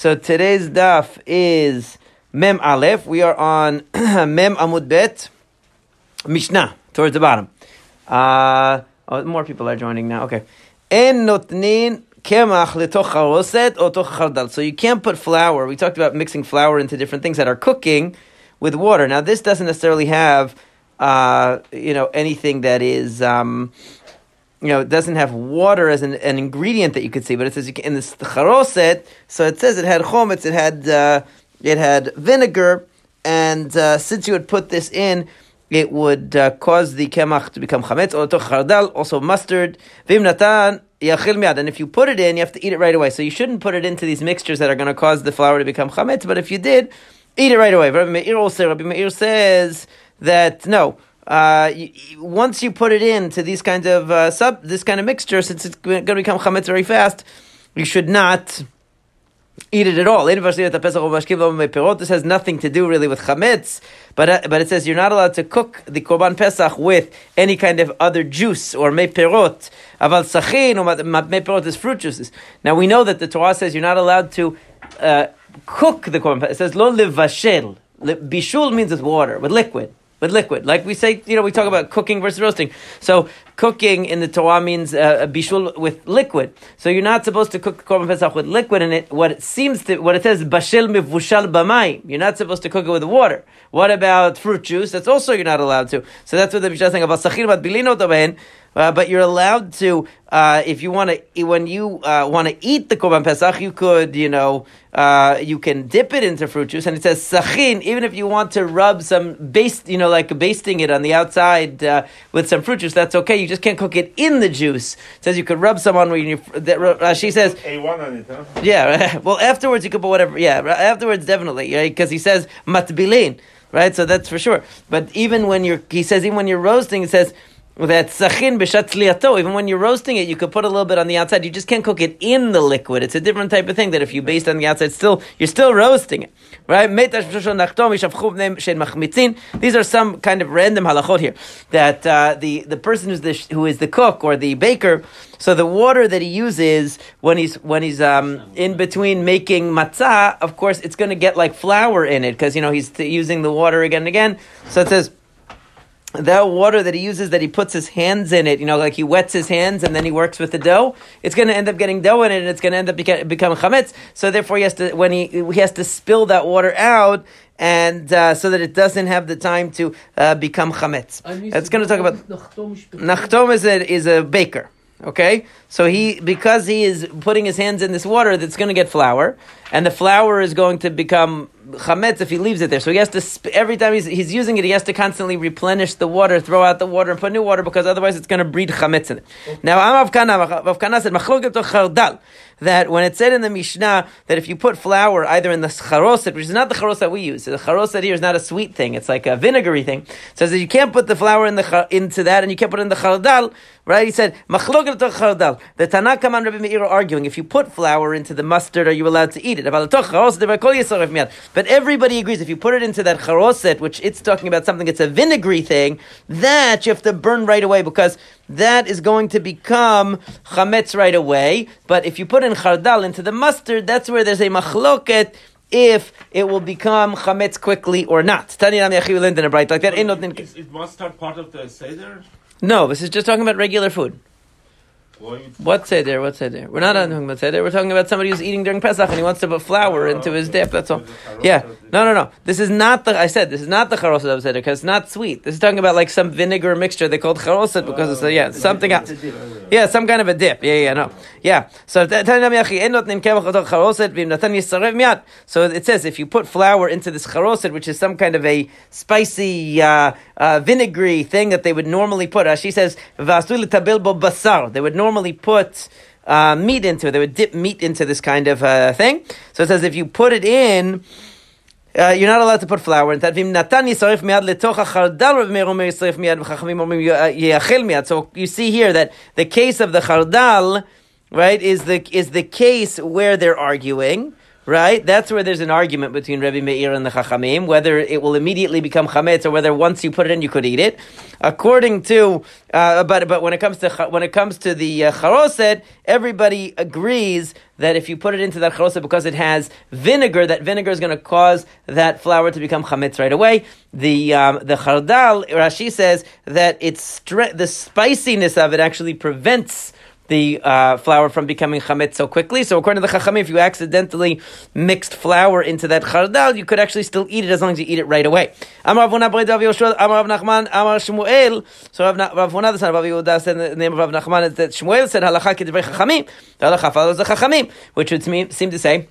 So today's daf is Mem Aleph. We are on Mem Amud Bet, Mishnah, towards the bottom. Uh, oh, more people are joining now. Okay. En notnin kemach. So you can't put flour. We talked about mixing flour into different things that are cooking with water. Now this doesn't necessarily have, uh, you know, anything that is. Um, you know, it doesn't have water as an, an ingredient that you could see, but it says you can, in this charoset, so it says it had chometz, it had uh, it had vinegar, and uh, since you would put this in, it would uh, cause the kemach to become chametz, also mustard, vim natan, yachil miad. And if you put it in, you have to eat it right away. So you shouldn't put it into these mixtures that are going to cause the flour to become chametz, but if you did, eat it right away. Rabbi Meir, also, Rabbi Meir says that, no, uh, once you put it into these kinds of uh, sub, this kind of mixture, since it's going to become chametz very fast, you should not eat it at all. This has nothing to do really with chametz, but uh, but it says you're not allowed to cook the korban pesach with any kind of other juice or meperot. Aval sachin or meperot is fruit juices. Now we know that the Torah says you're not allowed to uh, cook the korban. It says lo levashel. Bishul means with water, with liquid with liquid. Like we say, you know, we talk about cooking versus roasting. So cooking in the Torah means uh, bishul with liquid. So you're not supposed to cook korban pesach with liquid in it. What it seems to, what it says, bashil mivushal b'mayim. You're not supposed to cook it with water. What about fruit juice? That's also you're not allowed to. So that's what the Mishnah is saying about sachir bat bilino uh, but you're allowed to, uh, if you want to, when you uh, want to eat the korban pesach, you could, you know, uh, you can dip it into fruit juice, and it says sachin. Even if you want to rub some baste, you know, like basting it on the outside uh, with some fruit juice, that's okay. You just can't cook it in the juice. It says you could rub some on when you. That, she says a one on it, huh? Yeah. Well, afterwards you could put whatever. Yeah, afterwards definitely, right? Because he says matbilin, right? So that's for sure. But even when you're, he says even when you're roasting, it says that sachin b'shatzliato. Even when you're roasting it, you could put a little bit on the outside. You just can't cook it in the liquid. It's a different type of thing. That if you baste on the outside, still you're still roasting it, right? These are some kind of random halachot here. That uh, the the person who's the who is the cook or the baker. So the water that he uses when he's when he's um, in between making matzah, of course, it's going to get like flour in it because you know he's using the water again and again. So it says that water that he uses, that he puts his hands in it, you know, like he wets his hands and then he works with the dough, it's going to end up getting dough in it and it's going to end up beca- becoming chametz. So therefore, he has to when he he has to spill that water out and uh, so that it doesn't have the time to uh, become chametz. It's going to talk about nachtom is a is a baker. Okay, so he because he is putting his hands in this water, that's going to get flour, and the flour is going to become chametz if he leaves it there. So he has to sp- every time he's, he's using it, he has to constantly replenish the water, throw out the water, and put new water because otherwise it's going to breed chametz in it. Now, Am Avkana, Avkana said chardal that when it said in the Mishnah that if you put flour either in the charoset, which is not the charoset that we use, so the charoset here is not a sweet thing; it's like a vinegary thing. It says that you can't put the flour in the into that, and you can't put it in the chardal. Right? He said. The Tanakh and Rabbi Meir are arguing if you put flour into the mustard, are you allowed to eat it? But everybody agrees if you put it into that charoset, which it's talking about something that's a vinegary thing, that you have to burn right away because that is going to become chametz right away. But if you put in chardal into the mustard, that's where there's a machloket if it will become chametz quickly or not. Tanya like that. Is, is mustard part of the seder? No, this is just talking about regular food. What there? What there? We're not talking about there. We're talking about somebody who's eating during Pesach and he wants to put flour into his dip. That's all. Yeah. No, no, no. This is not the. I said this is not the charoset of seder because it's not sweet. This is talking about like some vinegar mixture they called charoset because it's yeah something else. Yeah, some kind of a dip. Yeah, yeah, no. Yeah. So so it says if you put flour into this charoset, which is some kind of a spicy uh, uh, vinegary thing that they would normally put. She says basar. They would normally normally put uh, meat into it. They would dip meat into this kind of uh, thing. So it says if you put it in, uh, you're not allowed to put flour in that. So you see here that the case of the chardal, right, is the is the case where they're arguing right? That's where there's an argument between Rabbi Meir and the Chachamim, whether it will immediately become chametz or whether once you put it in, you could eat it. According to, uh, but but when it comes to when it comes to the uh, charoset, everybody agrees that if you put it into that charoset because it has vinegar, that vinegar is going to cause that flour to become chametz right away. The um, the chardal Rashi says that it's stre- the spiciness of it actually prevents the uh, flour from becoming chametz so quickly. So according to the Chachamim, if you accidentally mixed flour into that chardal, you could actually still eat it as long as you eat it right away. Amar Rav Amar Rav Nachman, Amar Shmuel. So Rav, Na- Rav Huna, the son of Rav Yehuda, said the name of Rav Nachman is that Shmuel said halacha k'divrei Chachamim. The halacha follows the Chachamim, which would seem to say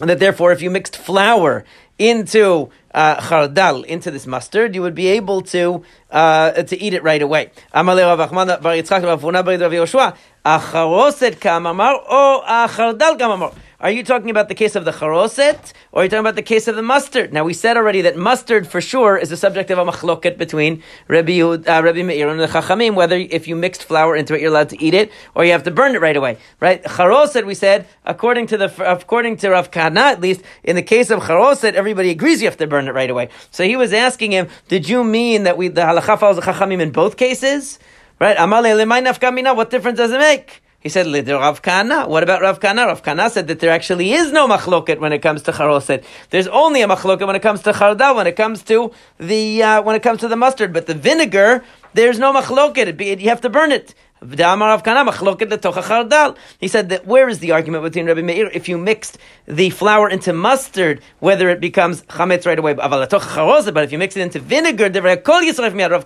that therefore, if you mixed flour into uh, chardal, into this mustard, you would be able to uh, to eat it right away. Acharoset kamamar or achardal kamamar. Are you talking about the case of the charoset, or are you talking about the case of the mustard? Now we said already that mustard for sure is the subject of a machloket between Rabbi, uh, Rabbi Meir and the Chachamim, whether if you mixed flour into it, you're allowed to eat it, or you have to burn it right away. Right? Charoset, we said, according to the according to Rav Kana, at least in the case of charoset, everybody agrees you have to burn it right away. So he was asking him, did you mean that we the halacha follows the Chachamim in both cases? Right? Amale nafkamina. What difference does it make? He said, "Lider Rav Kana." What about Rav Kana? Rav Kana said that there actually is no machloket when it comes to charoset. There's only a machloket when it comes to chardal, when it comes to the uh, when it comes to the mustard. But the vinegar, there's no machloket. You have to burn it. He said that where is the argument between Rabbi Meir if you mixed the flour into mustard, whether it becomes chametz right away, but if you mix it into vinegar, Rav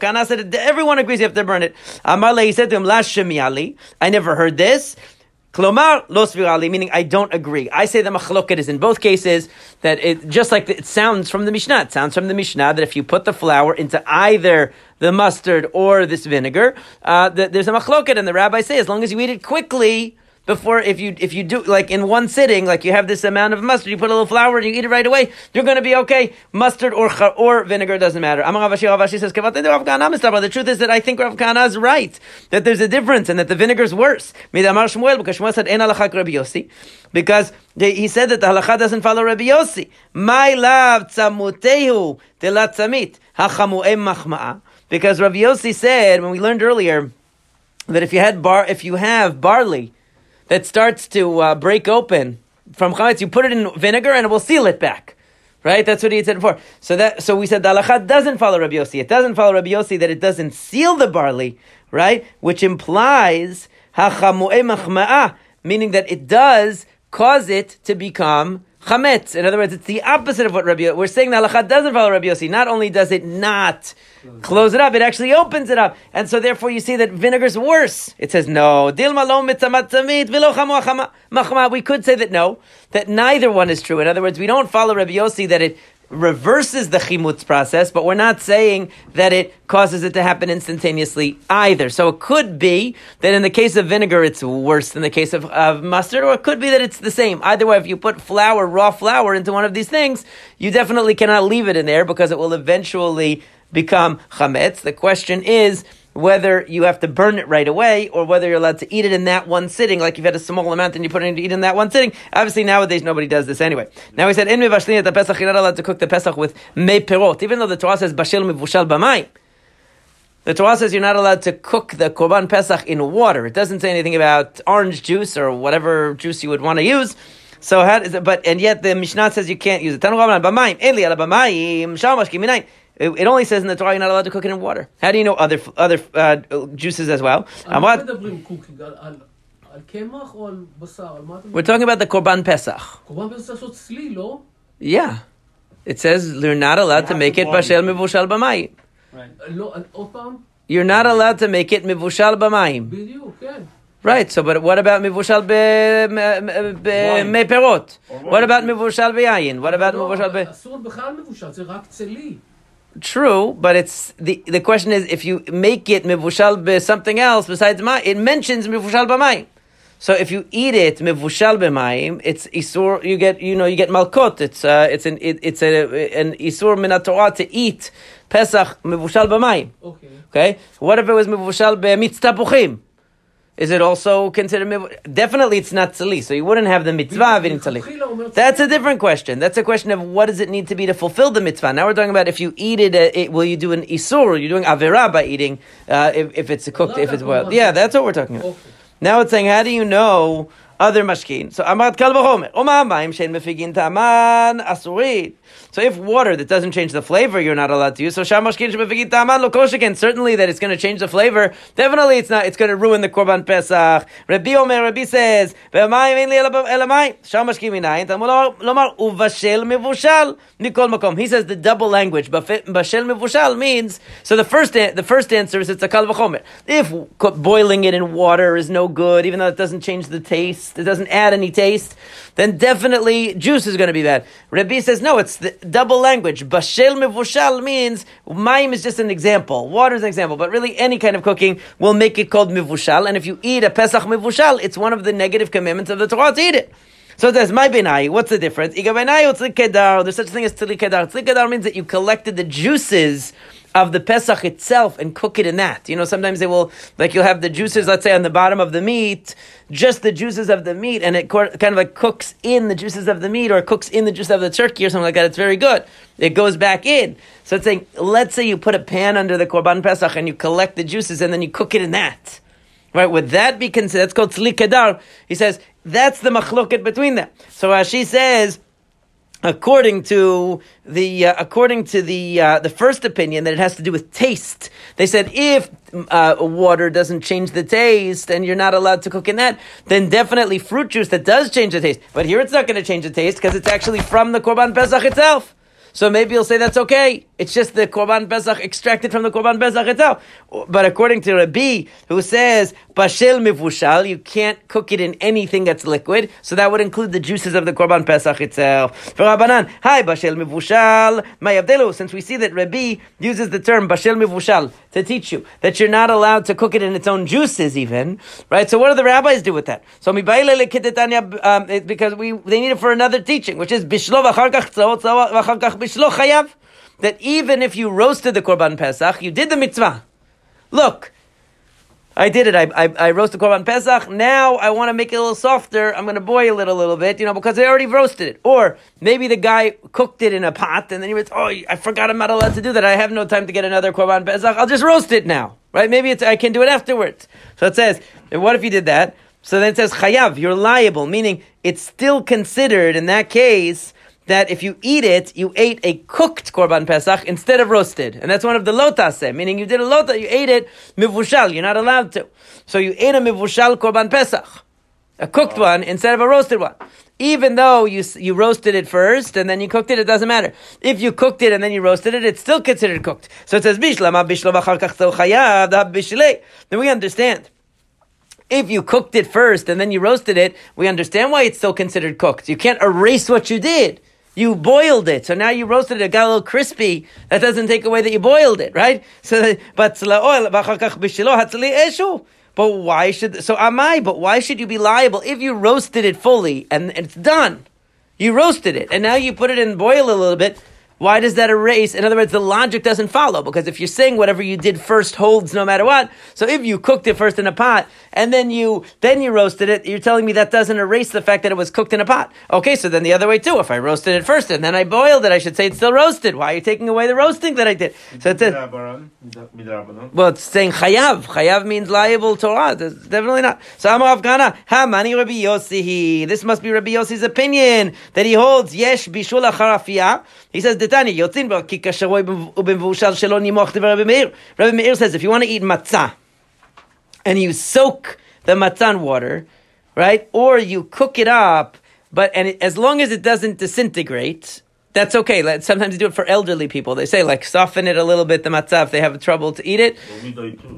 Kana said everyone agrees you have to burn it. He said to him, I never heard this. Klomar los meaning I don't agree. I say the machloket is in both cases that it just like it sounds from the Mishnah. It sounds from the Mishnah that if you put the flour into either the mustard or this vinegar, uh, that there's a machloket, and the rabbis say as long as you eat it quickly, before if you if you do like in one sitting, like you have this amount of mustard, you put a little flour and you eat it right away, you're going to be okay. Mustard or or vinegar doesn't matter. Rav Ashi Ravashi says, The truth is that I think Rav Kana is right that there's a difference and that the vinegar is worse. Because Shmuel said because he said that the halacha doesn't follow Rabbi Yossi. My love tzamutehu telatzamit hachamuem machma'a because Rabbi Yossi said when we learned earlier that if you had bar if you have barley that starts to uh, break open from chametz, you put it in vinegar and it will seal it back. Right? That's what he had said before. So that so we said the halacha doesn't follow Rabbi Yossi. It doesn't follow Rabbi Yossi that it doesn't seal the barley, right? Which implies meaning that it does cause it to become chametz. In other words, it's the opposite of what Rabbi We're saying the halacha doesn't follow Rabbi Yossi. Not only does it not close it up, it actually opens it up, and so therefore you see that vinegar's worse. It says no. We could say that no, that neither one is true. In other words, we don't follow Rabbi Yossi that it reverses the chimutz process, but we're not saying that it causes it to happen instantaneously either. So it could be that in the case of vinegar, it's worse than the case of, of mustard, or it could be that it's the same. Either way, if you put flour, raw flour, into one of these things, you definitely cannot leave it in there because it will eventually become chametz. The question is, whether you have to burn it right away or whether you're allowed to eat it in that one sitting, like you've had a small amount and you put it in to eat in that one sitting. Obviously, nowadays nobody does this anyway. Now we said, in mivashlin the Pesach, you're not allowed to cook the Pesach with mei perot, even though the Torah says bashil mivushal b'mayim. The Torah says you're not allowed to cook the Korban Pesach in water. It doesn't say anything about orange juice or whatever juice you would want to use. So, how is it, but and yet the Mishnah says you can't use it. It, it, only says in the Torah you're not allowed to cook it in water. How do you know other other uh, juices as well? We're talking about the Korban Pesach. Yeah. It says you're not allowed to make it bashel mivushal. Right. You're not allowed to make it mivushal. Right. So, but what about mivushal be? Uh, uh, what about mivushal b'yayin? What about mivushal be? True, but it's the the question is if you make it mivushal be something else besides ma, it mentions mivushal b'mayim. So if you eat it mivushal b'mayim, it's isur. You get you know you get malkot. It's uh, it's an it, it's a, an isur minatorah to eat pesach mivushal b'mayim. Okay. Okay. What if it was mivushal be mitztapuchim? Is it also considered mitzvah? Definitely it's not tzali, so you wouldn't have the mitzvah of eating tzali. That's a different question. That's a question of what does it need to be to fulfill the mitzvah. Now we're talking about if you eat it, uh, it will you do an isur? You're doing avera by eating uh, if, if, it's cooked, if it's boiled. Yeah, that's what we're talking about. Now it's saying, how do you know other mashkin? So amat kal v'chomer. Oma mayim shein mefigin taman asurit. So if water that doesn't change the flavor, you're not allowed to use. So sham mashkin shemefigin taman lo koshikin. Certainly that it's going to change the flavor. Definitely it's not. It's going to ruin the korban pesach. Rabbi Omer, Rabbi says, v'mayim ein li elamay. Sham mashkin minayin. Tamu lomar uvashel mevushal nikol makom. He says the double language. Bafel mevushal means so. The first the first answer is it's a kal v'chomer. If boiling it in water is no good, even though it doesn't change the taste, it doesn't add any taste, then definitely juice is going to be bad. Rabbi says no. It's the double language. Bashel mevushal means mayim is just an example. Water is an example, but really any kind of cooking will make it called mevushal. And if you eat a pesach mevushal, it's one of the negative commandments of the Torah to eat it. So it says, my benai, what's the difference? Iga benai o tzli kedar. There's such a thing as tzli kedar. Tzli kedar means that you collected the juices of the Pesach itself and cook it in that. You know, sometimes they will, like you'll have the juices, let's say on the bottom of the meat, just the juices of the meat, and it kind of like cooks in the juices of the meat or cooks in the juice of the turkey or something like that. It's very good. It goes back in. So it's saying, let's say you put a pan under the Korban Pesach and you collect the juices and then you cook it in that. Right? Would that be considered? That's called tzli kedar. He says that's the machloket between them. So as Rashi says, according to the uh, according to the uh, the first opinion that it has to do with taste. They said if uh, water doesn't change the taste and you're not allowed to cook in that, then definitely fruit juice that does change the taste. But here it's not going to change the taste because it's actually from the korban pesach itself. So maybe you'll say that's okay. It's just the Korban Pesach extracted from the Korban Pesach itself. But according to Rabbi, who says, Bashel mivushal, you can't cook it in anything that's liquid. So that would include the juices of the Korban Pesach itself. For Rabbanan, hi, Bashel mivushal, mayavdelu. Since we see that Rabbi uses the term Bashel mivushal to teach you that you're not allowed to cook it in its own juices even, right? So what do the rabbis do with that? So um, because we, they need it for another teaching, which is bishlo v'achar kach tzavot tzavot bishlo chayav. That even if you roasted the Korban Pesach, you did the mitzvah. Look, I did it. I, I, I roasted Korban Pesach. Now I want to make it a little softer. I'm going to boil it a little bit, you know, because I already roasted it. Or maybe the guy cooked it in a pot and then he went, oh, I forgot I'm not allowed to do that. I have no time to get another Korban Pesach. I'll just roast it now, right? Maybe it's, I can do it afterwards. So it says, what if you did that? So then it says chayav, you're liable, meaning it's still considered in that case that if you eat it, you ate a cooked korban pesach instead of roasted, and that's one of the lotase, meaning you did a lota, you ate it mivushal. You're not allowed to, so you ate a mivushal korban pesach, a cooked one instead of a roasted one. Even though you you roasted it first and then you cooked it, it doesn't matter. If you cooked it and then you roasted it, it's still considered cooked. So it says bishlama bishlo v'achar kach tzol chayav. Then we understand. If you cooked it first and then you roasted it, we understand why it's still considered cooked. You can't erase what you did. You boiled it, so now you roasted it, it got a little crispy. That doesn't take away that you boiled it, right? So, but oil but why should so am I? But why should you be liable if you roasted it fully and it's done? You roasted it, and now you put it in boil a little bit. Why does that erase? In other words, the logic doesn't follow because if you're saying whatever you did first holds no matter what, so if you cooked it first in a pot and then you then you roasted it, you're telling me that doesn't erase the fact that it was cooked in a pot. Okay, so then the other way too. If I roasted it first and then I boiled it, I should say it's still roasted. Why are you taking away the roasting that I did? So it's a, well, it's saying chayav. Chayav means liable Torah. It's definitely not. So Amar Rav Kana, ha mani Rabbi Yossi. This must be Rabbi Yossi's opinion that he holds yesh bishul. He says detani yotzin ba ki kasharoy ubemvushal shelo nimoch devar Rabbi Meir. Rabbi Meir says if you want to eat matzah and you soak the matzah in water, right, or you cook it up, but and it, as long as it doesn't disintegrate. That's okay. Like, Sometimes you do it for elderly people. They say like soften it a little bit the matzah if they have trouble to eat it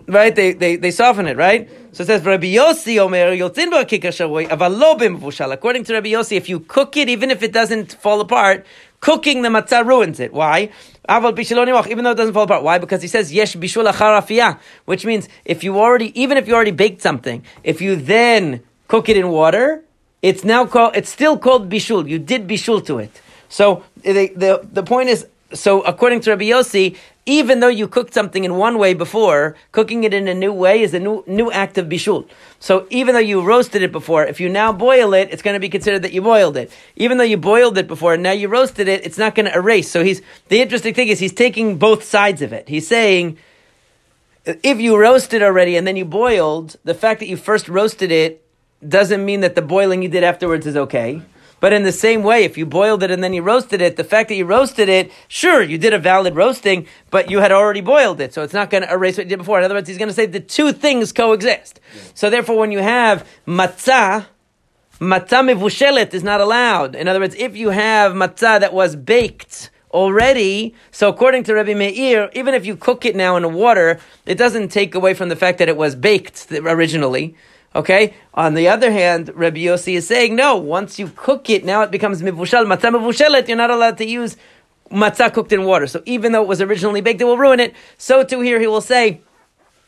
right? They, they, they soften it, right? So it says, Rabbi Yossi Omer, yotzin bo kikar sharoy, aval. According to Rabbi Yossi, if you cook it, even if it doesn't fall apart, cooking the matzah ruins it. Why? Even though it doesn't fall apart. Why? Because he says, yesh bishul acharafiyah, which means if you already, even if you already baked something, if you then cook it in water, it's now called, it's still called bishul. You did bishul to it. So the, the, the point is, so according to Rabbi Yossi, even though you cooked something in one way before, cooking it in a new way is a new new act of bishul. So even though you roasted it before, if you now boil it, it's going to be considered that you boiled it. Even though you boiled it before and now you roasted it, it's not going to erase. So he's the interesting thing is he's taking both sides of it. He's saying if you roasted already and then you boiled, the fact that you first roasted it doesn't mean that the boiling you did afterwards is okay. But in the same way, if you boiled it and then you roasted it, the fact that you roasted it, sure, you did a valid roasting, but you had already boiled it, so it's not going to erase what you did before. In other words, he's going to say the two things coexist. So therefore, when you have matzah, matzah mevushelet is not allowed. In other words, if you have matzah that was baked already, so according to Rabbi Meir, even if you cook it now in water, it doesn't take away from the fact that it was baked originally. Okay. On the other hand, Rabbi Yossi is saying no. Once you cook it, now it becomes mivushal matzah mivushelet. You're not allowed to use matzah cooked in water. So even though it was originally baked, it will ruin it. So too here he will say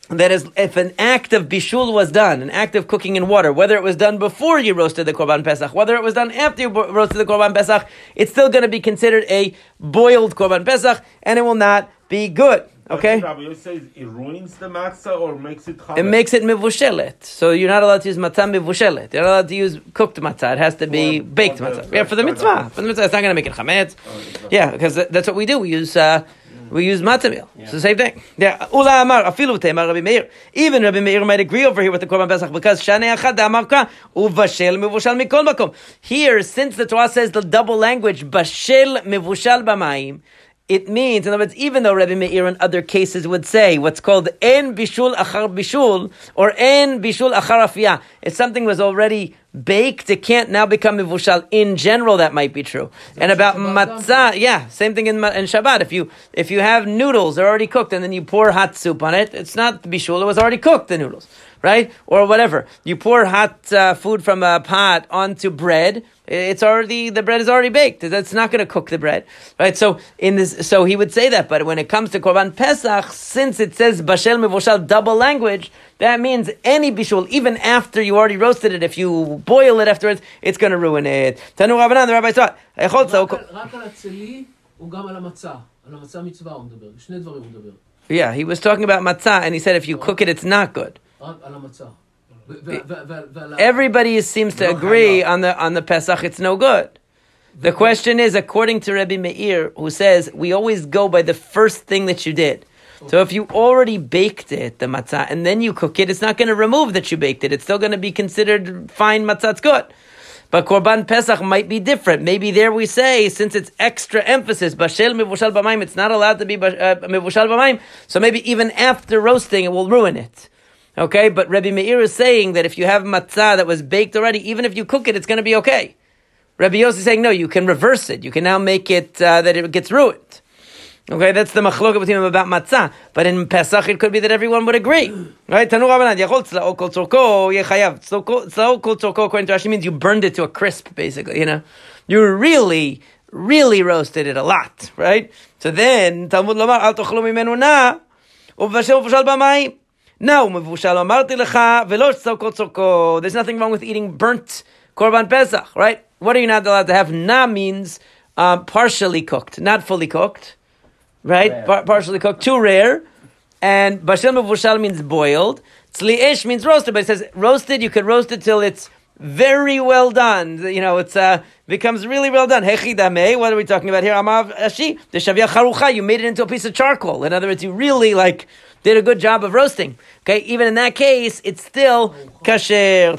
that is, if an act of bishul was done, an act of cooking in water, whether it was done before you roasted the korban pesach, whether it was done after you roasted the korban pesach, it's still going to be considered a boiled korban pesach, and it will not be good. Okay. Rabbi says it ruins the matzah or makes it chametz. It makes it mivushelet. So you're not allowed to use matzah mivushelet. You're not allowed to use cooked matzah. It has to be baked the- matzah. Yeah, for the mitzvah. For the mitzvah, it's not going to make it chametz. Oh, not- Yeah, because that's what we do. We use uh, we use matzah meal. It's the same thing. Yeah. Ula amar afilu tema Rabbi Meir. Even Rabbi Meir might agree over here with the korban pesach because shanei achad amar ka uvashel mivushal mikol makom. Here, since the Torah says the double language bashel mivushal b'mayim. It means, in other words, even though Rabbi Meir in other cases would say what's called en bishul achar bishul or en bishul achar afiyah, if something was already baked, it can't now become mivushal. In general, that might be true. And about matzah, yeah, same thing in, in Shabbat. If you if you have noodles, they're already cooked, and then you pour hot soup on it, it's not bishul. It was already cooked. The noodles, right? Or whatever. You pour hot uh, food from a pot onto bread. It's already the bread is already baked. That's not going to cook the bread, right? So in this, so he would say that. But when it comes to Korban Pesach, since it says bashel mevoshal double language, that means any bishul, even after you already roasted it, if you boil it afterwards, it's going to ruin it. Tanu Rabbanan, the rabbi thought. Yeah, he was talking about matzah, and he said if you cook it, it's not good. Everybody seems to agree on the on the Pesach. It's no good. The question is, according to Rabbi Meir, who says we always go by the first thing that you did. So if you already baked it, the matzah, and then you cook it, it's not going to remove that you baked it. It's still going to be considered fine matzah's good. But Korban Pesach might be different. Maybe there we say, since it's extra emphasis, Bashel Mivushal B'maim, it's not allowed to be uh, mevushal B'maim. So maybe even after roasting, it will ruin it. Okay, but Rabbi Meir is saying that if you have matzah that was baked already, even if you cook it, it's going to be okay. Rabbi Yossi is saying, no, you can reverse it. You can now make it uh, that it gets ruined. Okay, that's the machloka between him about matzah. But in Pesach, it could be that everyone would agree. Right? Tanu Rabbanan, yachol tzla'o kol tzorko, yechayav. Tzla'o kol tzorko, according to Rashi, means you burned it to a crisp, basically, you know? You really, really roasted it a lot, right? So then, Talmud Lomar, al tochlo mimenu na, uvashel vashal b'mayim. No, mevushal amarti lecha velo tzoko tzoko. There's nothing wrong with eating burnt korban pesach, right? What are you not allowed to have? Na means um, partially cooked, not fully cooked, right? Par- partially cooked, too rare. And bashel mevushal means boiled. Tzli'ish means roasted, but it says roasted. You can roast it till it's very well done. You know, it's uh, becomes really well done. Hechidame, what are we talking about here? Amav ashi, the shavia charucha. You made it into a piece of charcoal. In other words, you really like did a good job of roasting. Okay, even in that case, it's still kasher.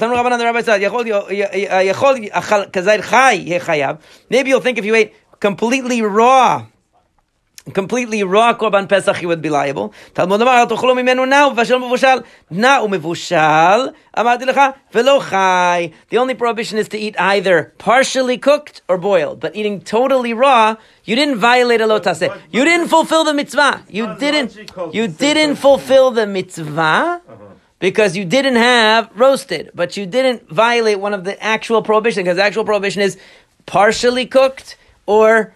Maybe you'll think if you ate completely raw completely raw korban pesach, you would be liable. Talmud אמר, אל תאכלו ממנו נע ובשל מבושל. נע ומבושל, אמרתי לך, ולא חי. The only prohibition is to eat either partially cooked or boiled. But eating totally raw, you didn't violate a lo taseh. You didn't fulfill the mitzvah. You Not didn't, logical you to say didn't that. fulfill the mitzvah. Because you didn't have roasted, but you didn't violate one of the actual prohibition, because the actual prohibition is partially cooked or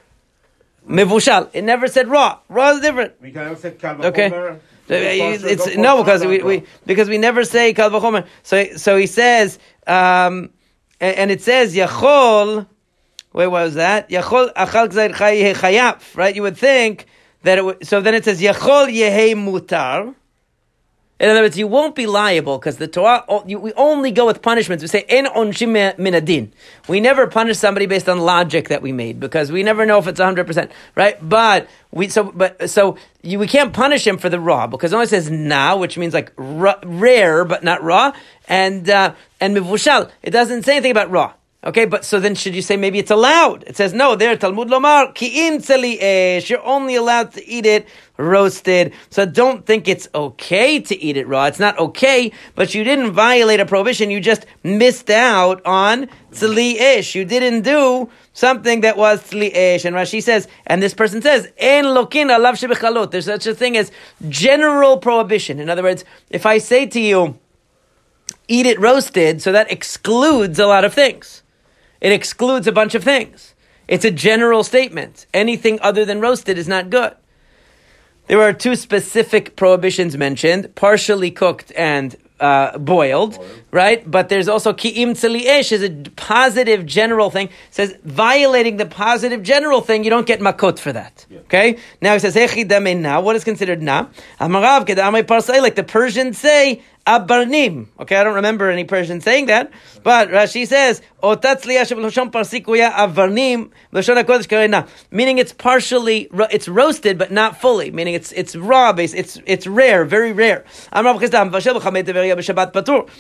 Mivushal. It never said raw. Raw is different. We can say kal Okay. v'chomer. So, uh, It's, it's no because we, we because we never say kal v'chomer. So so he says um, and, and it says yachol. Wait, what was that? Yachol achal gzayir chay chayaf. Right? You would think that it, would- so then it says Yachol Yehe Mutar. In other words, you won't be liable because the Torah, we only go with punishments. We say, En onshim minadin. We never punish somebody based on logic that we made because we never know if it's 100%, right? But we, so, but, so you, we can't punish him for the raw because it only says na, which means like ra, rare, but not raw. And, uh, and mivushal, it doesn't say anything about raw. Okay, but so then should you say maybe it's allowed? It says no. There, Talmud Lomar ki im tzeli esh. You're only allowed to eat it roasted. So don't think it's okay to eat it raw. It's not okay, but you didn't violate a prohibition. You just missed out on tzeli ish. You didn't do something that was tzeli ish. And Rashi says, and this person says, en lokin alav. There's such a thing as general prohibition. In other words, if I say to you, eat it roasted, so that excludes a lot of things. It excludes a bunch of things. It's a general statement. Anything other than roasted is not good. There are two specific prohibitions mentioned: partially cooked and uh, boiled, right? But there's also ki'im tzeli is a positive general thing. It says violating the positive general thing, you don't get makot for that. Okay. Now it says na. What is considered na? Amarav parsai, like the Persians say. Abarnim. Okay, I don't remember any Persian saying that, but Rashi says, "Otatzliya shebloshon parsikuya avarnim meaning it's partially, it's roasted but not fully, meaning it's it's raw, base, it's it's rare, very rare.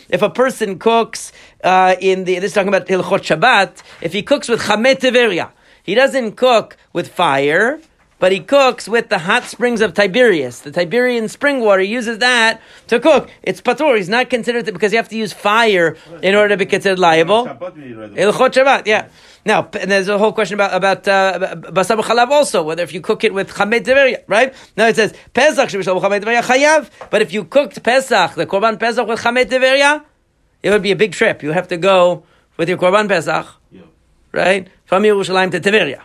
If a person cooks uh, in the, this is talking about Hilchot Shabbat, if he cooks with chamei teveria, he doesn't cook with fire but he cooks with the hot springs of Tiberias. The Tiberian spring water he uses that to cook. It's patur. He's not considered to, because you have to use fire in order to be considered liable. Shabbat we read. Ilchot Shabbat, yeah. Now, and there's a whole question about about uh, basar b'chalav also, whether if you cook it with chamet teveria, right? Now it says Pesach shebishal chamet teveria chayav, but if you cooked Pesach, the korban Pesach with chamet teveria, it would be a big trip. You have to go with your korban Pesach, Yeah. right, from Yerushalayim to Tiberia,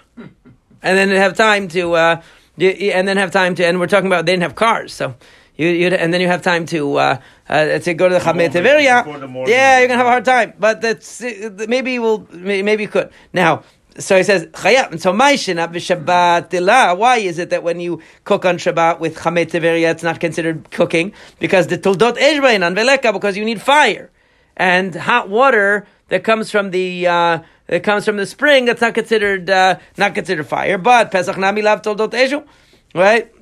and then have time to, uh, and then have time to, and we're talking about they didn't have cars, so. You, and then you have time to uh, uh, to go to the Chamet Before Tiberia. the morning. Yeah, you're gonna have a hard time, but that's maybe we'll maybe you could now. So he says chayav, and so ma'ishin b'Shabbat tila. Why is it that when you cook on Shabbat with chamet teveria, it's not considered cooking because the tuldot eshbein on veleka because you need fire and hot water that comes from the uh, that comes from the spring. That's not considered uh, not considered fire, but Pesach nami lav tuldot eshu, right?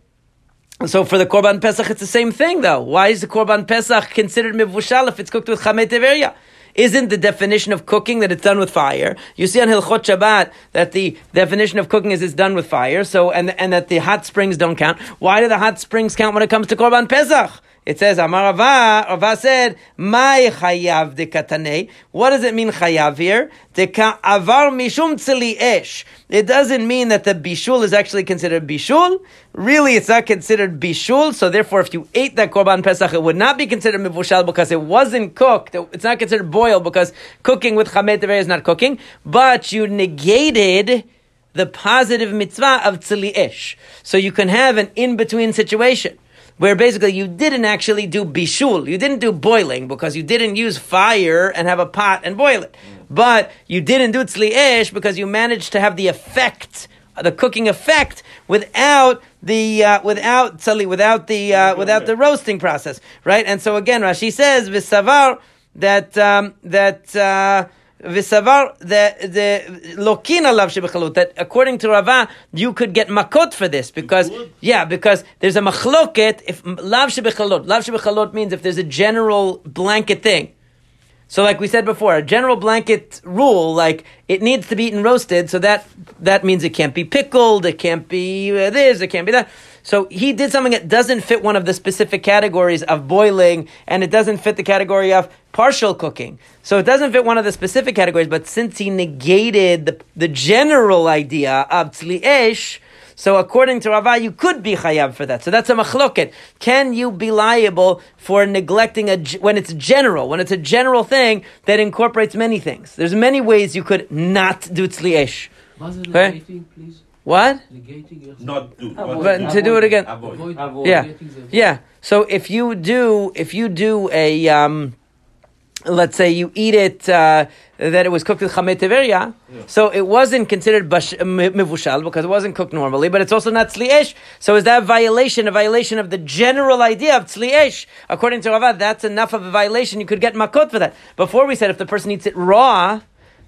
So for the Korban Pesach, it's the same thing, though. Why is the Korban Pesach considered mivushal if it's cooked with chamet teveria? Isn't the definition of cooking that it's done with fire? You see on Hilchot Shabbat that the definition of cooking is it's done with fire. So and and that the hot springs don't count. Why do the hot springs count when it comes to Korban Pesach? It says Amar Rava. Rava said, "My chayav de katane." What does it mean chayav here? De ka avar mishum esh. It doesn't mean that the bishul is actually considered bishul. Really, it's not considered bishul. So therefore, if you ate that korban pesach, it would not be considered mivushal because it wasn't cooked. It's not considered boiled because cooking with chamet is not cooking. But you negated the positive mitzvah of tzili. So you can have an in between situation where basically you didn't actually do bishul, you didn't do boiling because you didn't use fire and have a pot and boil it, but you didn't do tzli ish because you managed to have the effect, the cooking effect, without the uh, without tzali, without the uh, without the roasting process, right? And so again, Rashi says v'savar that um, that. Uh, Visavar the the lokin alav shebechalut that according to Rava you could get makot for this because yeah because there's a machloket if lav shebechalot lav shebechalot means if there's a general blanket thing. So like we said before, a general blanket rule like it needs to be eaten roasted, so that that means it can't be pickled, it can't be this, it can't be that. So he did something that doesn't fit one of the specific categories of boiling, and it doesn't fit the category of partial cooking. So it doesn't fit one of the specific categories, but since he negated the, the general idea of tzli'esh, so according to Rava, you could be chayav for that. So that's a machloket. Can you be liable for neglecting a when it's general, when it's a general thing that incorporates many things? There's many ways you could not do tzli'esh. Okay? Please? What? Not do. But, to do it again. Avoid. Avoid. Yeah. Yeah. So if you do, if you do a, um, let's say you eat it, uh, that it was cooked with chametz teveria, so it wasn't considered mivushal because it wasn't cooked normally, but it's also not tzliesh. So is that violation, a violation of the general idea of tzliesh? According to Rava, that's enough of a violation. You could get makot for that. Before we said if the person eats it raw,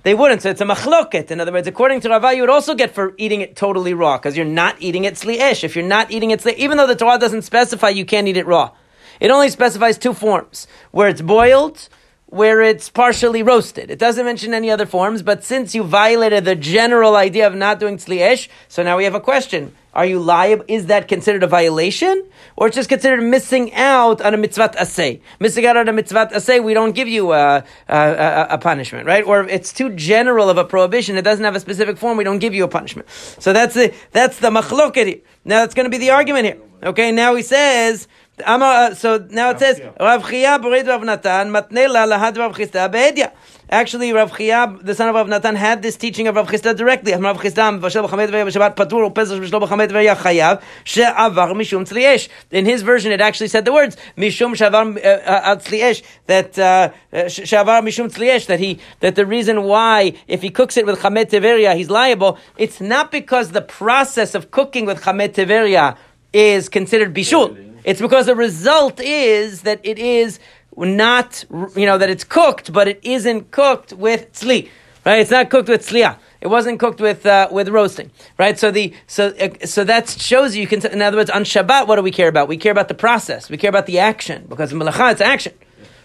they wouldn't. So it's a machloket. In other words, according to Rava, you would also get for eating it totally raw because you're not eating it tzliesh. If you're not eating it tzliesh, even though the Torah doesn't specify you can't eat it raw, it only specifies two forms where it's boiled where it's partially roasted. It doesn't mention any other forms, but since you violated the general idea of not doing tzliesh, so now we have a question. Are you liable? Is that considered a violation? Or it's just considered missing out on a mitzvah asay? Missing out on a mitzvah asay, we don't give you a, a, a, a punishment, right? Or if it's too general of a prohibition, it doesn't have a specific form, we don't give you a punishment. So that's the, that's the machloket. Now that's going to be the argument here. Okay, now he says, uh, so now it says Rav Chia Bored Rav Natan Matne La Lahad Rav Chisda Be'edya. Actually, Rav Chia, the son of Rav Natan, had this teaching of Rav Chisda directly. Rav Chisda Vashel B'Chamet Ve'ya B'Shabbat Patur U'Pesach B'Shlo B'Chamet Ve'ya Chayav She'avar Mishum Tzliesh. In his version, it actually said the words Mishum She'avar uh, Tzliesh that uh, She'avar Mishum Tzliesh that he that the reason why if he cooks it with Chamet Teveria he's liable. It's not because the process of cooking with Chamet Teveria is considered bishul. It's because the result is that it is not, you know, that it's cooked, but it isn't cooked with tzli, right? It's not cooked with tzliah. It wasn't cooked with uh, with roasting, right? So the so uh, so that shows you. Can, in other words, on Shabbat, what do we care about? We care about the process. We care about the action because melacha it's action,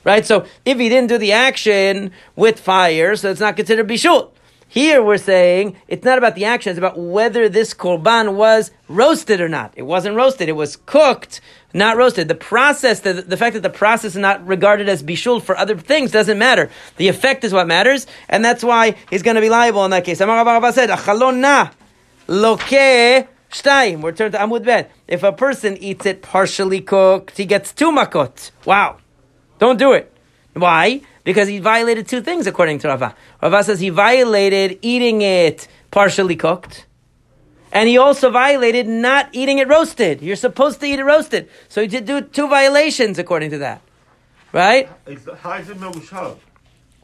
right? So if he didn't do the action with fire, so it's not considered bishul. Here we're saying it's not about the action, it's about whether this korban was roasted or not. It wasn't roasted, it was cooked, not roasted. The process, the, the fact that the process is not regarded as bishul for other things doesn't matter. The effect is what matters, and that's why he's going to be liable in that case. Amar Rabba said, Achalon loke shtayim. We're turned to Amud Bet. If a person eats it partially cooked, he gets two makot. Wow. Don't do it. Why? Because he violated two things according to Rava. Rava says he violated eating it partially cooked. And he also violated not eating it roasted. You're supposed to eat it roasted. So he did do two violations according to that. Right? How is it mevushal?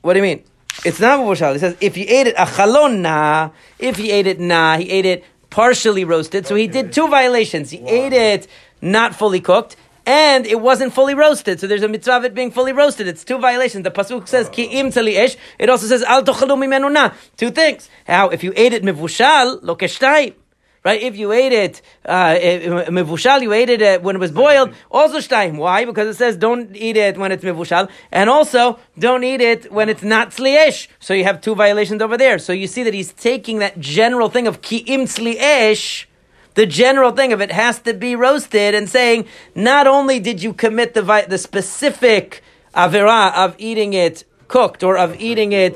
What do you mean? It's not mevushal. He says if you ate it achalon na, if he ate it na, he ate it partially roasted. So he did two violations. He ate it not fully cooked, and it wasn't fully roasted. So there's a mitzvah of it being fully roasted. It's two violations. The pasuk says ki im ish. It also says al tochalu mimenu na. Two things. How if you ate it mivushal lo keshtayim. Right? If you ate it, uh, mivushal, you ate it uh, when it was boiled, also shtayim. Why? Because it says don't eat it when it's mivushal, and also don't eat it when it's not tzliesh. So you have two violations over there. So you see that he's taking that general thing of ki im tzliesh, the general thing of it has to be roasted, and saying not only did you commit the vi- the specific avera of eating it cooked or of eating it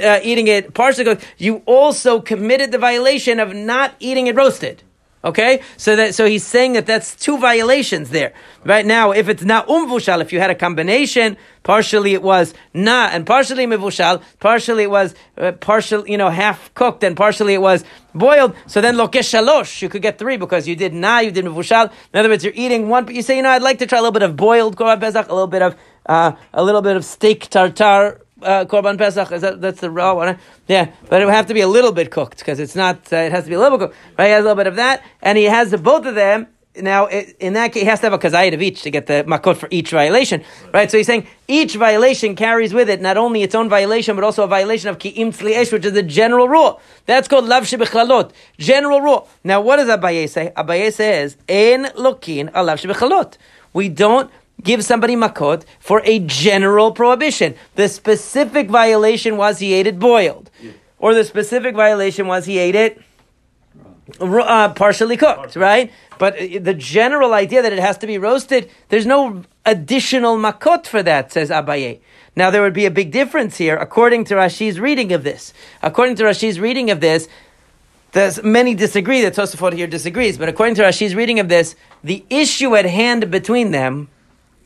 uh, eating it partially cooked, you also committed the violation of not eating it roasted. Okay, so that so he's saying that that's two violations there. Right now, if it's not umvushal, if you had a combination, partially it was na and partially mivushal, partially it was uh, partial, you know, half cooked and partially it was boiled. So then lokesh shalosh, you could get three because you did na, you did mivushal. In other words, you're eating one. But you say, you know, I'd like to try a little bit of boiled korban pesach, a little bit of uh, a little bit of steak tartar uh, korban pesach. Is that that's the raw one? Yeah, but it would have to be a little bit cooked because it's not. Uh, it has to be a little cooked. Right? He has a little bit of that, and he has the, both of them. Now, it, in that case, he has to have a kazayit of each to get the makot for each violation, right? So he's saying each violation carries with it not only its own violation, but also a violation of ki'im tzliesh, which is the general rule. That's called lav shebechlalot, general rule. Now, what does Abaye say? Abaye says, "En lokin alav shebechalot." We don't give somebody makot for a general prohibition. The specific violation was he ate it boiled, or the specific violation was he ate it uh, partially cooked, right? But uh, the general idea that it has to be roasted, there's no additional makot for that, says Abaye. Now there would be a big difference here, according to Rashi's reading of this. According to Rashi's reading of this, there's many disagree. That Tosafot here disagrees, but according to Rashi's reading of this, the issue at hand between them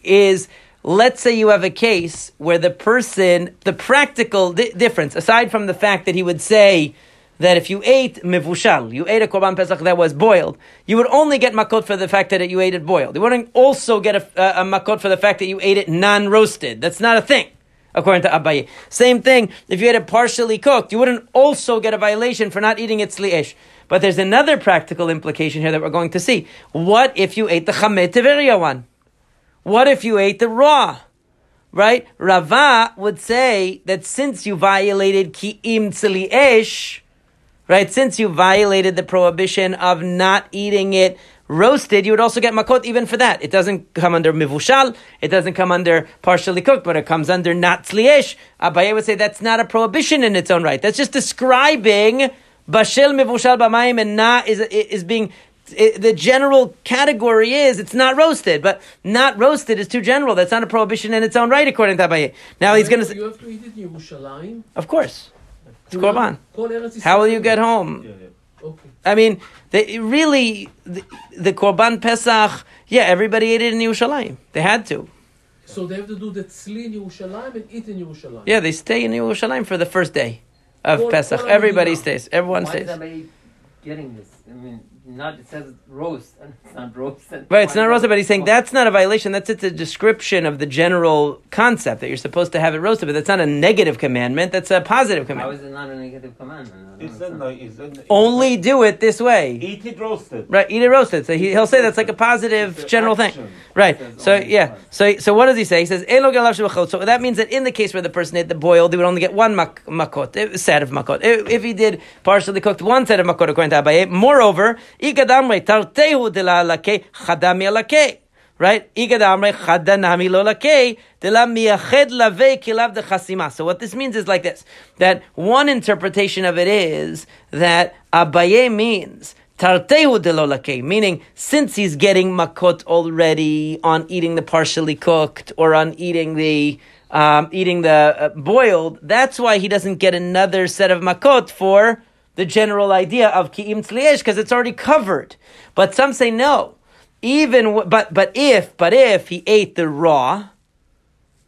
is let's say you have a case where the person, the practical di- difference, aside from the fact that he would say that if you ate mivushal, you ate a korban pesach that was boiled, you would only get makot for the fact that you ate it boiled. You wouldn't also get a, a, a makot for the fact that you ate it non-roasted. That's not a thing. according to Abaye. Same thing, if you had it partially cooked, you wouldn't also get a violation for not eating it sli'ish. But there's another practical implication here that we're going to see. What if you ate the chamet teveria one? What if you ate the raw? Right? Rava would say that since you violated ki'im tzli'esh, right, since you violated the prohibition of not eating it roasted, you would also get makot even for that. It doesn't come under mivushal, it doesn't come under partially cooked, but it comes under not tzliesh. Abaye would say that's not a prohibition in its own right. That's just describing bashel mivushal b'mayim and na is, is being it, the general category is it's not roasted, but not roasted is too general. That's not a prohibition in its own right, according to Abaye. Now he's going to say, you have to eat it in Yerushalayim. Of course, it's korban. How will you get home? Yeah, yeah. Okay. I mean, they, really, the, the, korban pesach. Yeah, everybody ate it in Yerushalayim. They had to. So they have to do the tzli in Yerushalayim and eat in Yerushalayim. Yeah, they stay in Yerushalayim for the first day of Pesach. Everybody stays. Everyone Why stays. Is getting this? I mean, not it says roast and it's not roasted. Right, it's not is roasted, but he's saying that's not a violation. That's it's a description of the general concept that you're supposed to have it roasted, but that's not a negative commandment. That's a positive How commandment. is it not a negative commandment? I don't It's then, understand. it's Only do it this way. eat it roasted. Right, eat it roasted. So he, he'll say that's like a positive It's a general thing. Right. So yeah. one. So so what does he say? He says "Ein lo galav shebachot." So that means that in the case where the person ate the boiled, they would only get one mak- makot, eh, set of makot. If, if he did partially cooked, one set of makot according to Abaye. Moreover, ikadamre tartehu de la lake chadami lake. Right? Ikadamre chadanami lo lake de la miached lave kilav de chasima. So what this means is like this: that one interpretation of it is that Abaye means Tartehu de lolake, meaning since he's getting makot already on eating the partially cooked or on eating the um, eating the uh, boiled, that's why he doesn't get another set of makot for the general idea of ki'im tzliesh because it's already covered. But some say no, even but but if but if he ate the raw,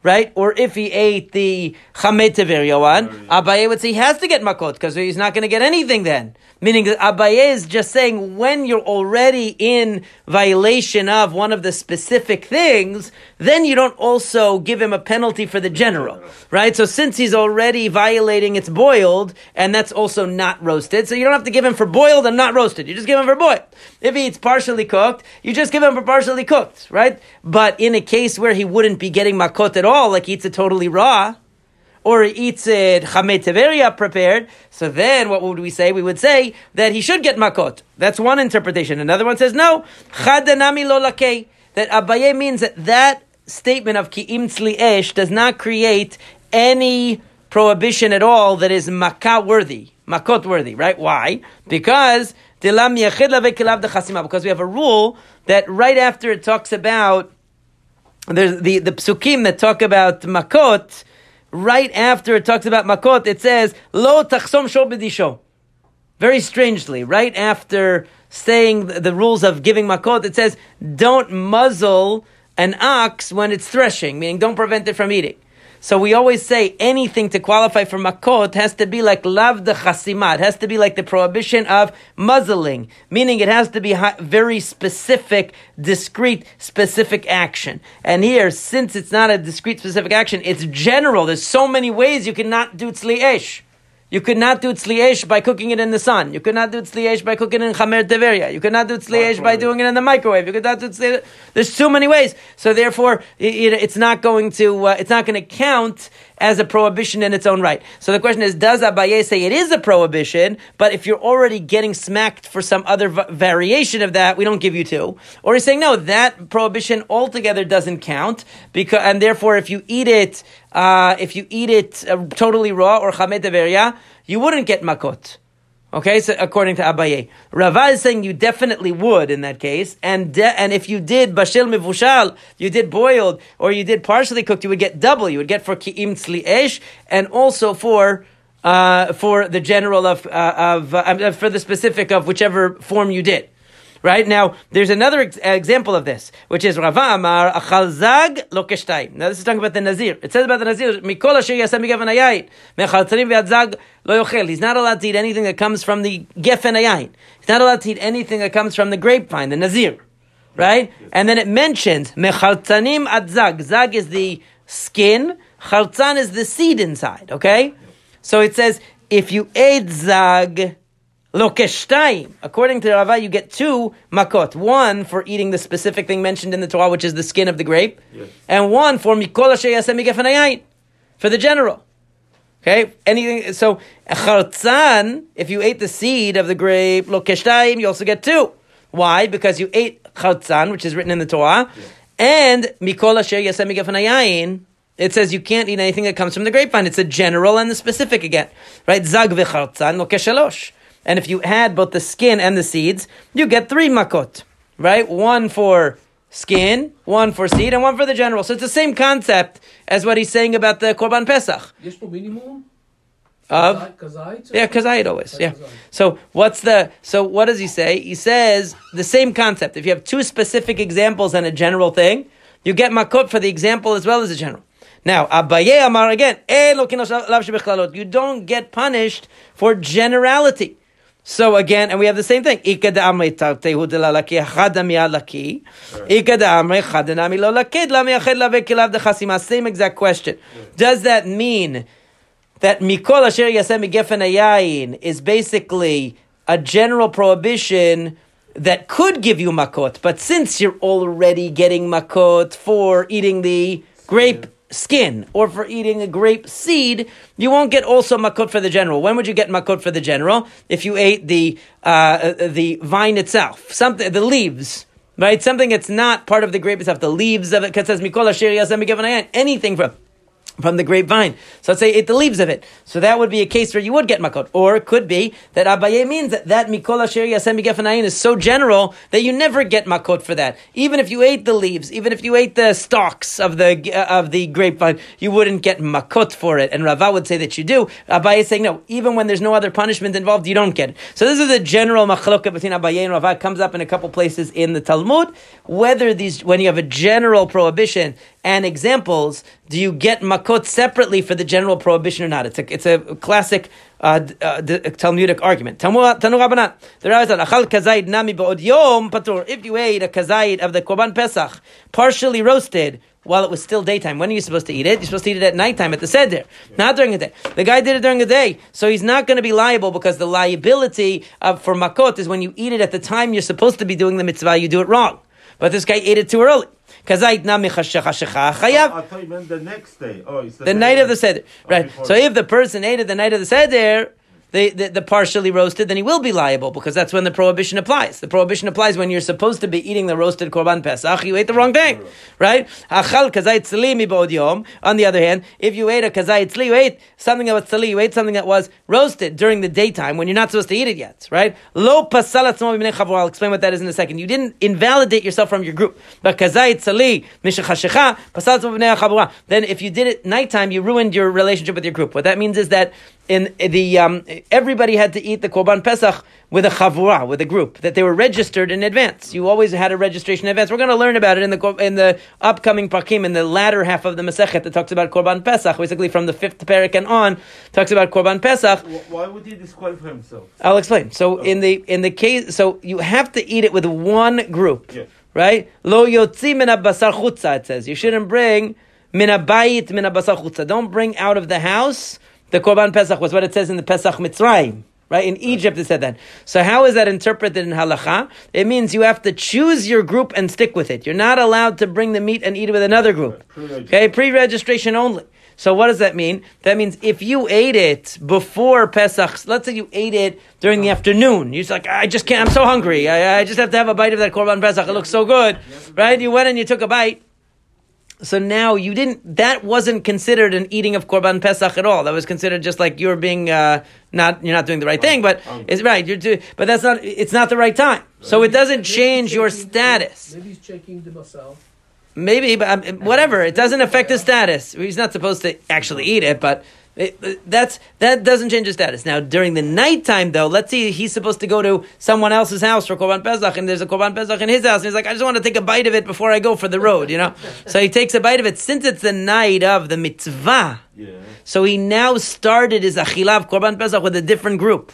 right? Or if he ate the chamet teveria one, Abaye would say he has to get makot because he's not going to get anything then. Meaning that Abaye is just saying when you're already in violation of one of the specific things, then you don't also give him a penalty for the general, right? So since he's already violating, it's boiled, and that's also not roasted. So you don't have to give him for boiled and not roasted. You just give him for boiled. If he eats partially cooked, you just give him for partially cooked, right? But in a case where he wouldn't be getting makot at all, like eats it totally raw, or eats it chamet teveria prepared, so then what would we say? We would say that he should get makot. That's one interpretation. Another one says no, chadanami lo. That Abaye means that that statement of ki'im tzli does not create any prohibition at all that is makah worthy, makot worthy, right? Why? Because. Because we have a rule that right after it talks about there's the, the psukim that talk about makot, right after it talks about makot, it says, lo tachsom shor b'disho. Very strangely, right after saying the, the rules of giving makot, it says, don't muzzle an ox when it's threshing, meaning don't prevent it from eating. So we always say anything to qualify for makot has to be like lav de chasima. It has to be like the prohibition of muzzling, meaning it has to be very specific, discrete, specific action. And here, since it's not a discrete, specific action, it's general. There's so many ways you cannot do tzli esh. You could not do tzliesh by cooking it in the sun. You could not do tzliesh by cooking it in chamer teveria. You could not do tzliesh by doing it in the microwave. You could not do tzliesh. There's too many ways. So therefore, it, it- it's not going to uh, it's not going to count as a prohibition in its own right. So the question is, does Abaye say it is a prohibition? But if you're already getting smacked for some other v- variation of that, we don't give you two. Or he's saying no, that prohibition altogether doesn't count because, and therefore, if you eat it, uh, if you eat it uh, totally raw or chamet teveria, you wouldn't get makot. Okay, so according to Abaye, Rava is saying you definitely would in that case, and de- and if you did bashil mivushal, you did boiled or you did partially cooked, you would get double. You would get for ki'im tzli esh, and also for uh, for the general of uh, of uh, for the specific of whichever form you did. Right now, there's another ex- example of this, which is Rava Amar Achal Zag Lo Keshtayim. Now, this is talking about the Nazir. It says about the Nazir, Mikol Asher Yasem Gefen Hayayin, Mechal Tzarim Ve'ad Zag Lo Yochel. He's not allowed to eat anything that comes from the Gefen Hayayin. He's not allowed to eat anything that comes from the grapevine, the Nazir. Right? And then it mentions Mechal Tzanim Ad Zag. Is the skin Chartzan is the seed inside, okay? So it says, if you ate zag, lokeshtayim. According to Rava, you get two makot. One for eating the specific thing mentioned in the Torah, which is the skin of the grape. Yes. And one for mikol asher for the general. Okay, anything. So chartzan, if you ate the seed of the grape, lokeshtayim, you also get two. Why? Because you ate chartzan, which is written in the Torah, and mikol asher. It says you can't eat anything that comes from the grapevine. It's a general and the specific again, right? Zag v'chartzan lokeshalosh. And if you add both the skin and the seeds, you get three makot, right? One for skin, one for seed, and one for the general. So it's the same concept as what he's saying about the Korban Pesach. Of yeah, kazayit always yeah. So what's the so what does he say? He says the same concept. If you have two specific examples and a general thing, you get makot for the example as well as the general. Now, Abaye Amar again, eh, you don't get punished for generality. So again, and we have the same thing. Ikad amrei tartehu delalaki chadami alaki. Ikad amrei chadanami lo lakid lami achad lave kilav dechasima. Same exact question. Does that mean that mikol asher yasem gefen is basically a general prohibition that could give you makot, but since you're already getting makot for eating the grape skin or for eating a grape seed, you won't get also makot for the general. When would you get makot for the general? If you ate the uh, uh, the vine itself, something the leaves. Right, something that's not part of the grape itself, the leaves of it, because it says mikol anything from from the grapevine. So let's say ate the leaves of it. So that would be a case where you would get makot. Or it could be that Abaye means that that mikol asher yasem gefanayin is so general that you never get makot for that. Even if you ate the leaves, even if you ate the stalks of the uh, of the grapevine, you wouldn't get makot for it. And Rava would say that you do. Abaye is saying no. Even when there's no other punishment involved, you don't get it. So this is a general machloka between Abaye and Rava. It comes up in a couple places in the Talmud. Whether these, when you have a general prohibition and examples, do you get makot separately for the general prohibition or not? It's a, it's a classic uh, uh, Talmudic argument. Tanu Rabbanan. The Rava said, "Achal kazayit nami ba'od yom patur." If you ate a kazayit of the korban pesach, partially roasted. While it was still daytime, when are you supposed to eat it? You're supposed to eat it at nighttime at the seder, not during the day. The guy did it during the day, so he's not going to be liable because the liability of, for makot is when you eat it at the time you're supposed to be doing the mitzvah, you do it wrong. But this guy ate it too early. Kazait nami chashecha shecha chayav. I thought you meant the next day. Oh, the, The day night of the Seder. Right. Oh, before. So if the person ate it the night of the Seder, the, the, the partially roasted, then he will be liable because that's when the prohibition applies. The prohibition applies when you're supposed to be eating the roasted korban pesach. You ate the wrong thing, right? Achal. On the other hand, if you ate a kazayit tzli, you ate something that was tzli, you ate something that was roasted during the daytime when you're not supposed to eat it yet, right? Lo. I'll explain what that is in a second. You didn't invalidate yourself from your group. But kazayit tzli. Then if you did it nighttime, you ruined your relationship with your group. What that means is that in the um, everybody had to eat the korban pesach with a chavura, with a group that they were registered in advance. You always had a registration in advance. We're going to learn about it in the in the upcoming pakim in the latter half of the Masechet that talks about korban pesach, basically from the fifth parak and on talks about korban pesach. Why would he disqualify himself? I'll explain. So in the in the case, so you have to eat it with one group, Yeah. right? Lo yotzi min basar chutza. It says you shouldn't bring min abayit min basar chutza. Don't bring out of the house the korban pesach. Was what it says in the Pesach Mitzrayim. Right in Egypt, it said that. So how is that interpreted in halacha? It means you have to choose your group and stick with it. You're not allowed to bring the meat and eat it with another group. Okay, pre-registration only. So what does that mean? That means if you ate it before Pesach, let's say you ate it during the afternoon, you're just like, ah, I just can't, I'm so hungry. I, I just have to have a bite of that Korban Pesach. It looks so good. Right? You went and you took a bite. So now you didn't, that wasn't considered an eating of Korban Pesach at all. That was considered just like you're being, uh, not, you're not doing the right thing, but it's right. You're do, but that's not, it's not the right time. So it doesn't change your status. Maybe he's checking the basal. Maybe, but um, whatever. It doesn't affect his status. He's not supposed to actually eat it, but it, uh, that's that doesn't change his status. Now, during the nighttime, though, let's see, he's supposed to go to someone else's house for Korban Pesach, and there's a Korban Pesach in his house, and he's like, I just want to take a bite of it before I go for the road, you know? so he takes a bite of it. Since it's the night of the mitzvah, Yeah. so he now started his achilav Korban Pesach with a different group.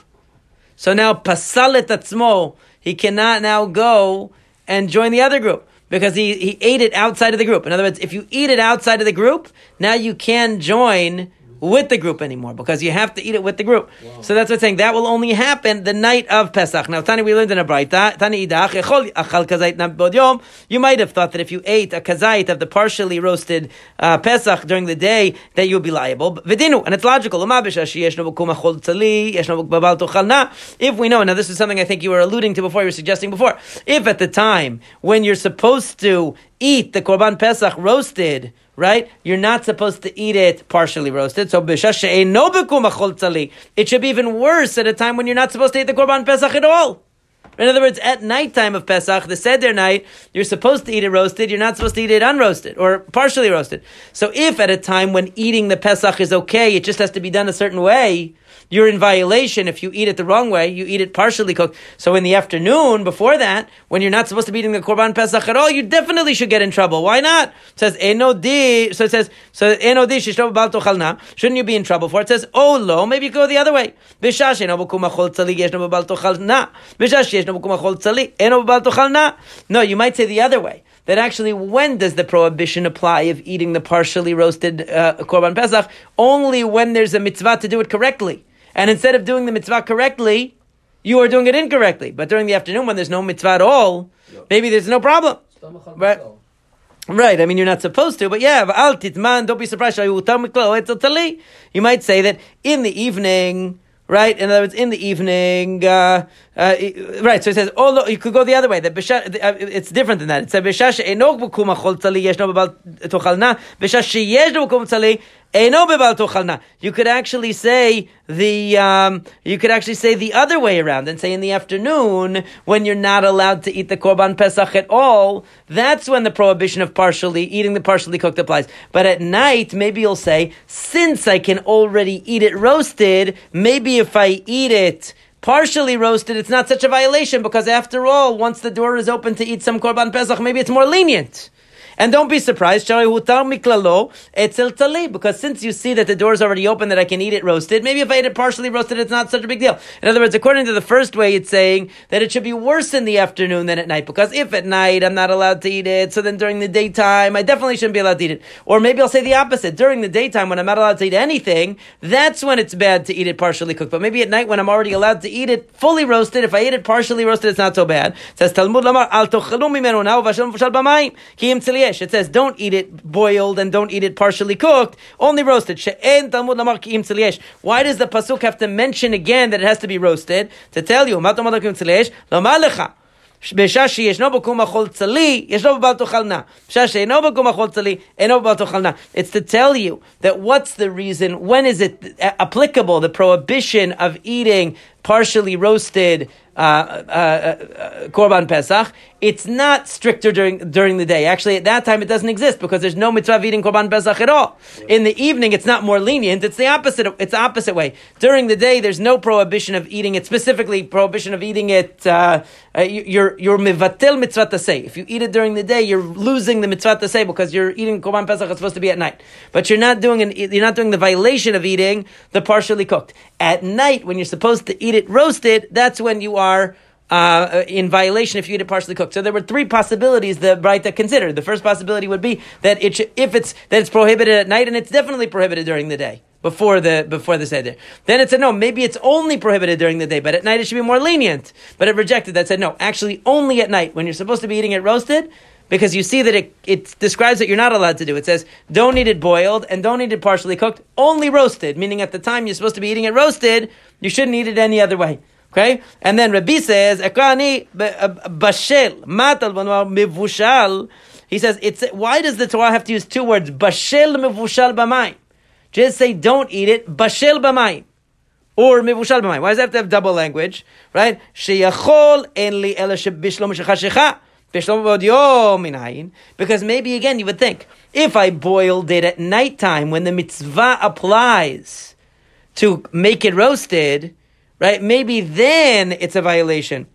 So now pasalet atzmo, he cannot now go and join the other group. because he, he ate it outside of the group. In other words, if you eat it outside of the group, now you can join with the group anymore because you have to eat it with the group. So that's what I'm saying. That will only happen the night of Pesach. Now, Tani, we learned in a Braita, Tani idach, echol achal kazait na bod yom. You might have thought that if you ate a kazait of the partially roasted uh, Pesach during the day, that you'll be liable. But Vidinu, and it's logical. Uma b'shashi yeshno b'kum achol tzali, yeshno b'bal tochal na. If we know, now this is something I think you were alluding to before, you were suggesting before. If at the time when you're supposed to eat the Korban Pesach roasted, right? You're not supposed to eat it partially roasted. So it should be even worse at a time when you're not supposed to eat the Korban Pesach at all. In other words, at nighttime of Pesach, the Seder night, you're supposed to eat it roasted, you're not supposed to eat it unroasted or partially roasted. So if at a time when eating the Pesach is okay, it just has to be done a certain way, you're in violation if you eat it the wrong way. You eat it partially cooked. So in the afternoon, before that, when you're not supposed to be eating the Korban Pesach at all, you definitely should get in trouble. Why not? It says, Eno di, so it says, so Eno di shishno bal. Shouldn't you be in trouble for it? It says, Oh lo, maybe go the other way. No, you might say the other way. That actually, when does the prohibition apply of eating the partially roasted uh, korban pesach? Only when there's a mitzvah to do it correctly. And instead of doing the mitzvah correctly, you are doing it incorrectly. But during the afternoon, when there's no mitzvah at all, maybe there's no problem. Right? Right, I mean you're not supposed to, but yeah, man, don't be surprised. You might say that in the evening right? In other words, in the evening, uh, uh, right? So it says, oh, look, you could go the other way. That uh, it's different than that. It says, "B'shah she'eno b'kum achol tzali yeshno b'bal tochalna, tzali eno b'bal tochalna." You could actually say the, um, you could actually say the other way around and say in the afternoon when you're not allowed to eat the korban pesach at all. That's when the prohibition of partially eating the partially cooked applies. But at night, maybe you'll say, since I can already eat it roasted, maybe if I eat it partially roasted, it's not such a violation because after all, once the door is open to eat some korban pesach, maybe it's more lenient. And don't be surprised, because since you see that the door is already open, that I can eat it roasted, maybe if I eat it partially roasted, it's not such a big deal. In other words, according to the first way, it's saying that it should be worse in the afternoon than at night, because if at night I'm not allowed to eat it, so then during the daytime I definitely shouldn't be allowed to eat it. Or maybe I'll say the opposite: during the daytime when I'm not allowed to eat anything, that's when it's bad to eat it partially cooked. But maybe at night when I'm already allowed to eat it fully roasted, if I eat it partially roasted, it's not so bad. It says Talmud Lamar al tochelu mimenu now v'ashem v'shal b'mayim ki im tziliesh. It says don't eat it boiled and don't eat it partially cooked, only roasted. She'en Talmud Lamar ki im tziliesh. Why does the pasuk have to mention again that it has to be roasted to tell you? "Ma tomar ki im tziliesh lomar lecha." בשעה שישנו בקום אכול צלי, ישנו בבל תאכל נא. בשעה שאינו בקום אכול צלי, אינו בבל תאכל נא. It's to tell you that what's the reason, when is it applicable, the prohibition of eating partially roasted uh, uh, uh, korban pesach. It's not stricter during during the day. Actually, at that time, it doesn't exist because there's no mitzvah of eating korban pesach at all. In the evening, it's not more lenient. It's the opposite. It's the opposite way. During the day, there's no prohibition of eating it. Specifically, prohibition of eating it. Uh, uh, you- you're you're mivatil mitzvah say. If you eat it during the day, you're losing the mitzvah to say because you're eating korban pesach. It's supposed to be at night, but you're not doing an, you're not doing the violation of eating the partially cooked at night when you're supposed to eat it roasted. That's when you are uh, in violation if you eat it partially cooked. So there were three possibilities the Braita considered. The first possibility would be that it should, if it's that it's prohibited at night, and it's definitely prohibited during the day before the before the seder. Then it said no, maybe it's only prohibited during the day, but at night it should be more lenient. But it rejected that. Said no, actually only at night when you're supposed to be eating it roasted. Because you see that it, it describes that you're not allowed to do. It says, don't eat it boiled and don't eat it partially cooked, only roasted. Meaning at the time you're supposed to be eating it roasted, you shouldn't eat it any other way. Okay? And then Rabbi says, Ekrani uh, bashel, matal mivushal. He says, it's, why does the Torah have to use two words? Bashel mivushal b'mayim. Just say, don't eat it, bashel b'mayim. Or mivushal b'mayim. Why does it have to have double language? Right? Sheyachol en li ela shebishlo mishachashecha. Bishlo bod minayin. Because maybe again you would think, if I boiled it at nighttime when the mitzvah applies to make it roasted, right? Maybe then it's a violation.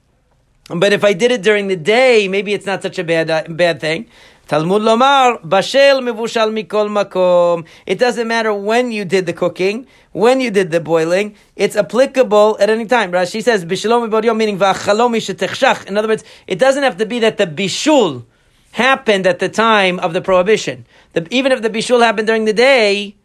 But if I did it during the day, maybe it's not such a bad uh, bad thing. Talmud lomar bashel mevushal mikol makom. It doesn't matter when you did the cooking, when you did the boiling. It's applicable at any time. Rashi says bishalom yom meaning v'achalom mishetechshach. In other words, it doesn't have to be that the bishul happened at the time of the prohibition. The, even if the bishul happened during the day.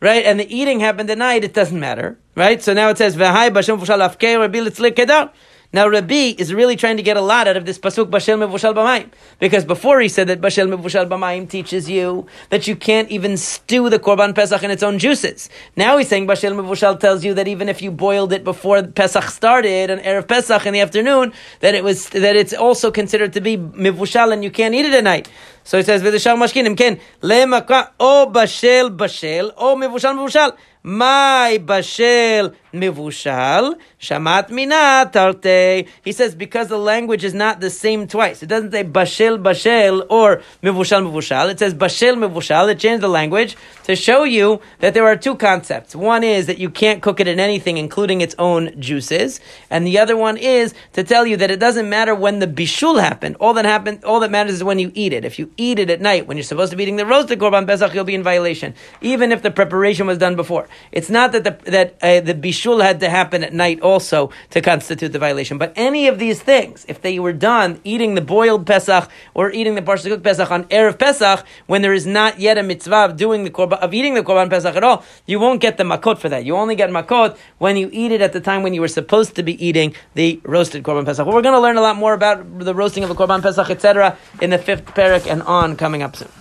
Right, and the eating happened at night, it doesn't matter, right? So now it says v'hai afkei. Now Rabbi is really trying to get a lot out of this pasuk bashel mevushal b'mayim because before he said that bashel mevushal b'mayim teaches you that you can't even stew the korban pesach in its own juices. Now he's saying bashel mevushal tells you that even if you boiled it before Pesach started on erev Pesach in the afternoon, that it was that it's also considered to be mevushal and you can't eat it at night. So he says v'deshal mashkinim ken lemaka o bashel bashel o mevushal mevushal. My bashel mevushal shamat mina tarte. He says because the language is not the same twice. It doesn't say bashel bashel or mevushal mevushal. It says bashel mevushal. It changed the language to show you that there are two concepts. One is that you can't cook it in anything, including its own juices, and the other one is to tell you that it doesn't matter when the bishul happened. All that happened, all that matters is when you eat it. If you eat it at night when you're supposed to be eating the roasted korban pesach, you'll be in violation, even if the preparation was done before. It's not that the that uh, the bishul had to happen at night also to constitute the violation, but any of these things, if they were done eating the boiled pesach or eating the partially cooked pesach on erev pesach when there is not yet a mitzvah of doing the korban of eating the korban pesach at all, you won't get the makot for that. You only get makot when you eat it at the time when you were supposed to be eating the roasted korban pesach. We're going to learn a lot more about the roasting of the korban pesach, etc., in the fifth parak and on coming up soon.